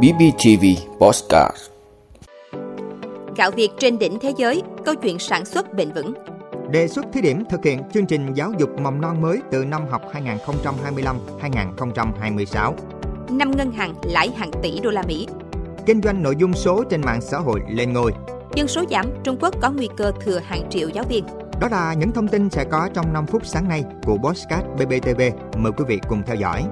BBTV Postcard Gạo Việt trên đỉnh thế giới, câu chuyện sản xuất bền vững. Đề xuất thí điểm thực hiện chương trình giáo dục mầm non mới từ năm học 2025-2026. Năm ngân hàng lãi hàng tỷ đô la Mỹ. Kinh doanh nội dung số trên mạng xã hội lên ngôi. Dân số giảm, Trung Quốc có nguy cơ thừa hàng triệu giáo viên. Đó là những thông tin sẽ có trong 5 phút sáng nay của Bosscat BBTV. Mời quý vị cùng theo dõi.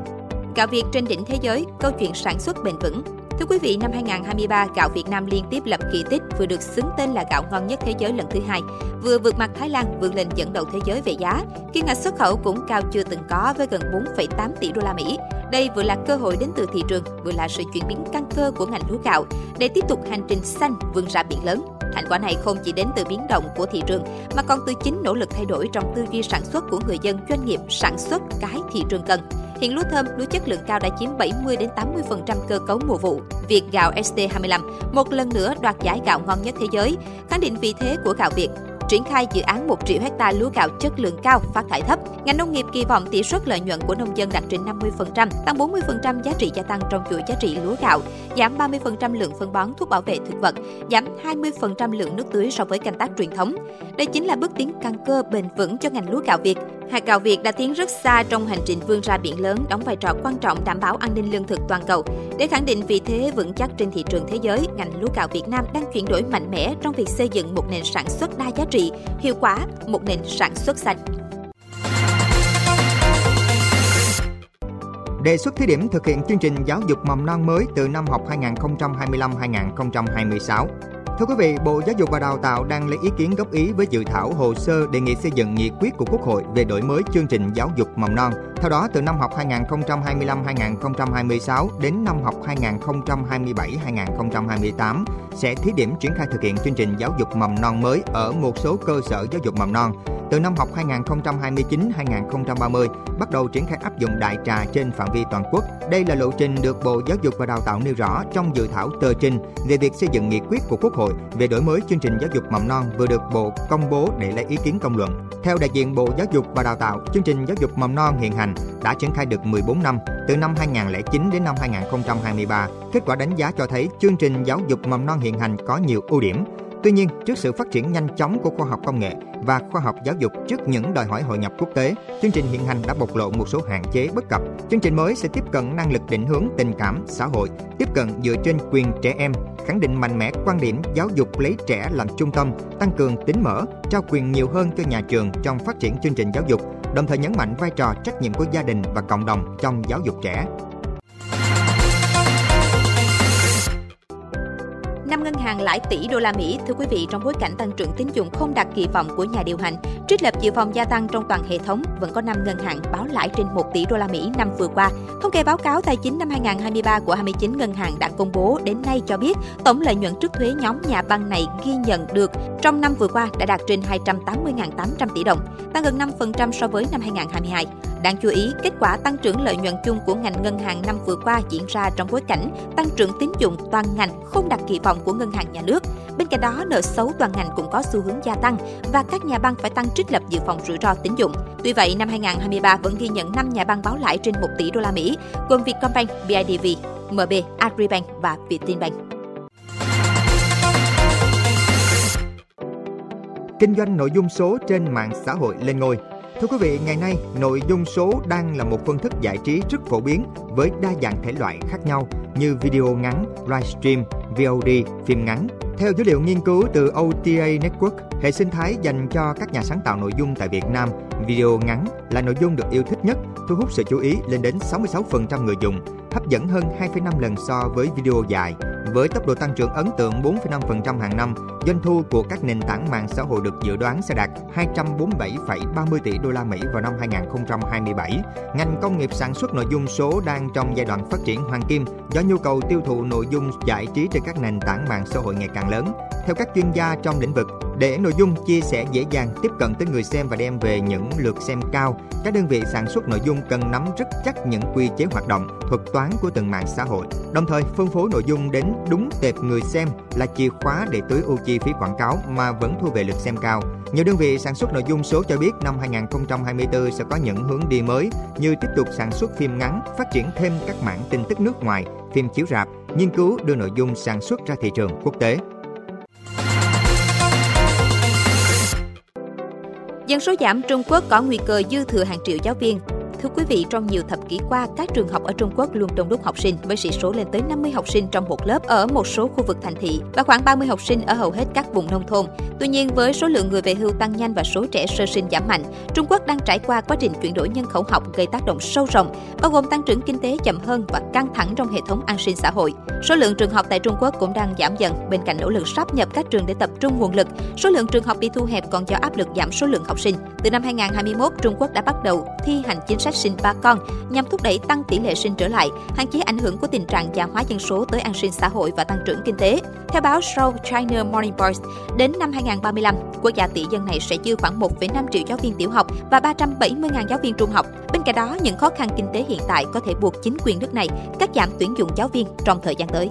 Gạo Việt trên đỉnh thế giới, câu chuyện sản xuất bền vững. Thưa quý vị, năm 2023, gạo Việt Nam liên tiếp lập kỳ tích vừa được xứng tên là gạo ngon nhất thế giới lần thứ hai, vừa vượt mặt Thái Lan vươn lên dẫn đầu thế giới về giá. Kim ngạch xuất khẩu cũng cao chưa từng có với gần 4,8 tỷ đô la Mỹ. Đây vừa là cơ hội đến từ thị trường, vừa là sự chuyển biến căn cơ của ngành lúa gạo để tiếp tục hành trình xanh vươn ra biển lớn. Thành quả này không chỉ đến từ biến động của thị trường mà còn từ chính nỗ lực thay đổi trong tư duy sản xuất của người dân doanh nghiệp sản xuất cái thị trường cần. Hiện lúa thơm, lúa chất lượng cao đã chiếm 70 đến 80% cơ cấu mùa vụ. Việt gạo ST25 một lần nữa đoạt giải gạo ngon nhất thế giới, khẳng định vị thế của gạo Việt triển khai dự án 1 triệu hecta lúa gạo chất lượng cao, phát thải thấp. Ngành nông nghiệp kỳ vọng tỷ suất lợi nhuận của nông dân đạt trên 50%, tăng 40% giá trị gia tăng trong chuỗi giá trị lúa gạo, giảm 30% lượng phân bón thuốc bảo vệ thực vật, giảm 20% lượng nước tưới so với canh tác truyền thống. Đây chính là bước tiến căn cơ bền vững cho ngành lúa gạo Việt. Hạt gạo Việt đã tiến rất xa trong hành trình vươn ra biển lớn, đóng vai trò quan trọng đảm bảo an ninh lương thực toàn cầu. Để khẳng định vị thế vững chắc trên thị trường thế giới, ngành lúa gạo Việt Nam đang chuyển đổi mạnh mẽ trong việc xây dựng một nền sản xuất đa giá trị, hiệu quả, một nền sản xuất sạch Đề xuất thí điểm thực hiện chương trình giáo dục mầm non mới từ năm học 2025-2026. Thưa quý vị, Bộ Giáo dục và Đào tạo đang lấy ý kiến góp ý với dự thảo hồ sơ đề nghị xây dựng nghị quyết của Quốc hội về đổi mới chương trình giáo dục mầm non. Theo đó, từ năm học 2025-2026 đến năm học 2027-2028 sẽ thí điểm triển khai thực hiện chương trình giáo dục mầm non mới ở một số cơ sở giáo dục mầm non. Từ năm học 2029-2030 bắt đầu triển khai áp dụng đại trà trên phạm vi toàn quốc. Đây là lộ trình được Bộ Giáo dục và Đào tạo nêu rõ trong dự thảo tờ trình về việc xây dựng nghị quyết của Quốc hội về đổi mới chương trình giáo dục mầm non vừa được Bộ công bố để lấy ý kiến công luận. Theo đại diện Bộ Giáo dục và Đào tạo, chương trình giáo dục mầm non hiện hành đã triển khai được 14 năm, từ năm 2009 đến năm 2023. Kết quả đánh giá cho thấy chương trình giáo dục mầm non hiện hành có nhiều ưu điểm. Tuy nhiên, trước sự phát triển nhanh chóng của khoa học công nghệ và khoa học giáo dục trước những đòi hỏi hội nhập quốc tế, chương trình hiện hành đã bộc lộ một số hạn chế bất cập. Chương trình mới sẽ tiếp cận năng lực định hướng tình cảm, xã hội, tiếp cận dựa trên quyền trẻ em, khẳng định mạnh mẽ quan điểm giáo dục lấy trẻ làm trung tâm, tăng cường tính mở, trao quyền nhiều hơn cho nhà trường trong phát triển chương trình giáo dục, đồng thời nhấn mạnh vai trò trách nhiệm của gia đình và cộng đồng trong giáo dục trẻ. Năm ngân hàng lãi tỷ đô la Mỹ. Thưa quý vị trong bối cảnh tăng trưởng tín dụng không đạt kỳ vọng của nhà điều hành, trích lập dự phòng gia tăng trong toàn hệ thống vẫn có 5 ngân hàng báo lãi trên 1 tỷ đô la Mỹ năm vừa qua. Thống kê báo cáo tài chính năm 2023 của 29 ngân hàng đã công bố đến nay cho biết tổng lợi nhuận trước thuế nhóm nhà băng này ghi nhận được trong năm vừa qua đã đạt trên 280.800 tỷ đồng, tăng gần 5% so với năm 2022. Đáng chú ý, kết quả tăng trưởng lợi nhuận chung của ngành ngân hàng năm vừa qua diễn ra trong bối cảnh tăng trưởng tín dụng toàn ngành không đạt kỳ vọng của ngân hàng nhà nước. Bên cạnh đó, nợ xấu toàn ngành cũng có xu hướng gia tăng và các nhà băng phải tăng trích lập dự phòng rủi ro tín dụng. Tuy vậy, năm 2023 vẫn ghi nhận 5 nhà băng báo lãi trên 1 tỷ đô la Mỹ, gồm Vietcombank, BIDV, MB, Agribank và Vietinbank. Kinh doanh nội dung số trên mạng xã hội lên ngôi Thưa quý vị, ngày nay, nội dung số đang là một phương thức giải trí rất phổ biến với đa dạng thể loại khác nhau như video ngắn, livestream, VOD, phim ngắn. Theo dữ liệu nghiên cứu từ OTA Network, hệ sinh thái dành cho các nhà sáng tạo nội dung tại Việt Nam, video ngắn là nội dung được yêu thích nhất, thu hút sự chú ý lên đến 66% người dùng, hấp dẫn hơn 2,5 lần so với video dài. Với tốc độ tăng trưởng ấn tượng 4,5% hàng năm, doanh thu của các nền tảng mạng xã hội được dự đoán sẽ đạt 247,30 tỷ đô la Mỹ vào năm 2027. Ngành công nghiệp sản xuất nội dung số đang trong giai đoạn phát triển hoàng kim do nhu cầu tiêu thụ nội dung giải trí trên các nền tảng mạng xã hội ngày càng lớn. Theo các chuyên gia trong lĩnh vực, để nội dung chia sẻ dễ dàng tiếp cận tới người xem và đem về những lượt xem cao, các đơn vị sản xuất nội dung cần nắm rất chắc những quy chế hoạt động, thuật toán của từng mạng xã hội. Đồng thời, phân phối nội dung đến đúng tệp người xem là chìa khóa để tối ưu chi phí quảng cáo mà vẫn thu về lượt xem cao. Nhiều đơn vị sản xuất nội dung số cho biết năm 2024 sẽ có những hướng đi mới như tiếp tục sản xuất phim ngắn, phát triển thêm các mảng tin tức nước ngoài, phim chiếu rạp, nghiên cứu đưa nội dung sản xuất ra thị trường quốc tế. Dân số giảm Trung Quốc có nguy cơ dư thừa hàng triệu giáo viên. Thưa quý vị, trong nhiều thập kỷ qua, các trường học ở Trung Quốc luôn đông đúc học sinh với sĩ số lên tới 50 học sinh trong một lớp ở một số khu vực thành thị và khoảng 30 học sinh ở hầu hết các vùng nông thôn. Tuy nhiên, với số lượng người về hưu tăng nhanh và số trẻ sơ sinh giảm mạnh, Trung Quốc đang trải qua quá trình chuyển đổi nhân khẩu học gây tác động sâu rộng, bao gồm tăng trưởng kinh tế chậm hơn và căng thẳng trong hệ thống an sinh xã hội. Số lượng trường học tại Trung Quốc cũng đang giảm dần bên cạnh nỗ lực sáp nhập các trường để tập trung nguồn lực. Số lượng trường học bị thu hẹp còn do áp lực giảm số lượng học sinh. Từ năm 2021, Trung Quốc đã bắt đầu thi hành chính sách sinh ba con nhằm thúc đẩy tăng tỷ lệ sinh trở lại, hạn chế ảnh hưởng của tình trạng già hóa dân số tới an sinh xã hội và tăng trưởng kinh tế. Theo báo South China Morning Post, đến năm 2035, quốc gia tỷ dân này sẽ dư khoảng 1,5 triệu giáo viên tiểu học và 370.000 giáo viên trung học. Bên cạnh đó, những khó khăn kinh tế hiện tại có thể buộc chính quyền nước này cắt giảm tuyển dụng giáo viên trong thời gian tới.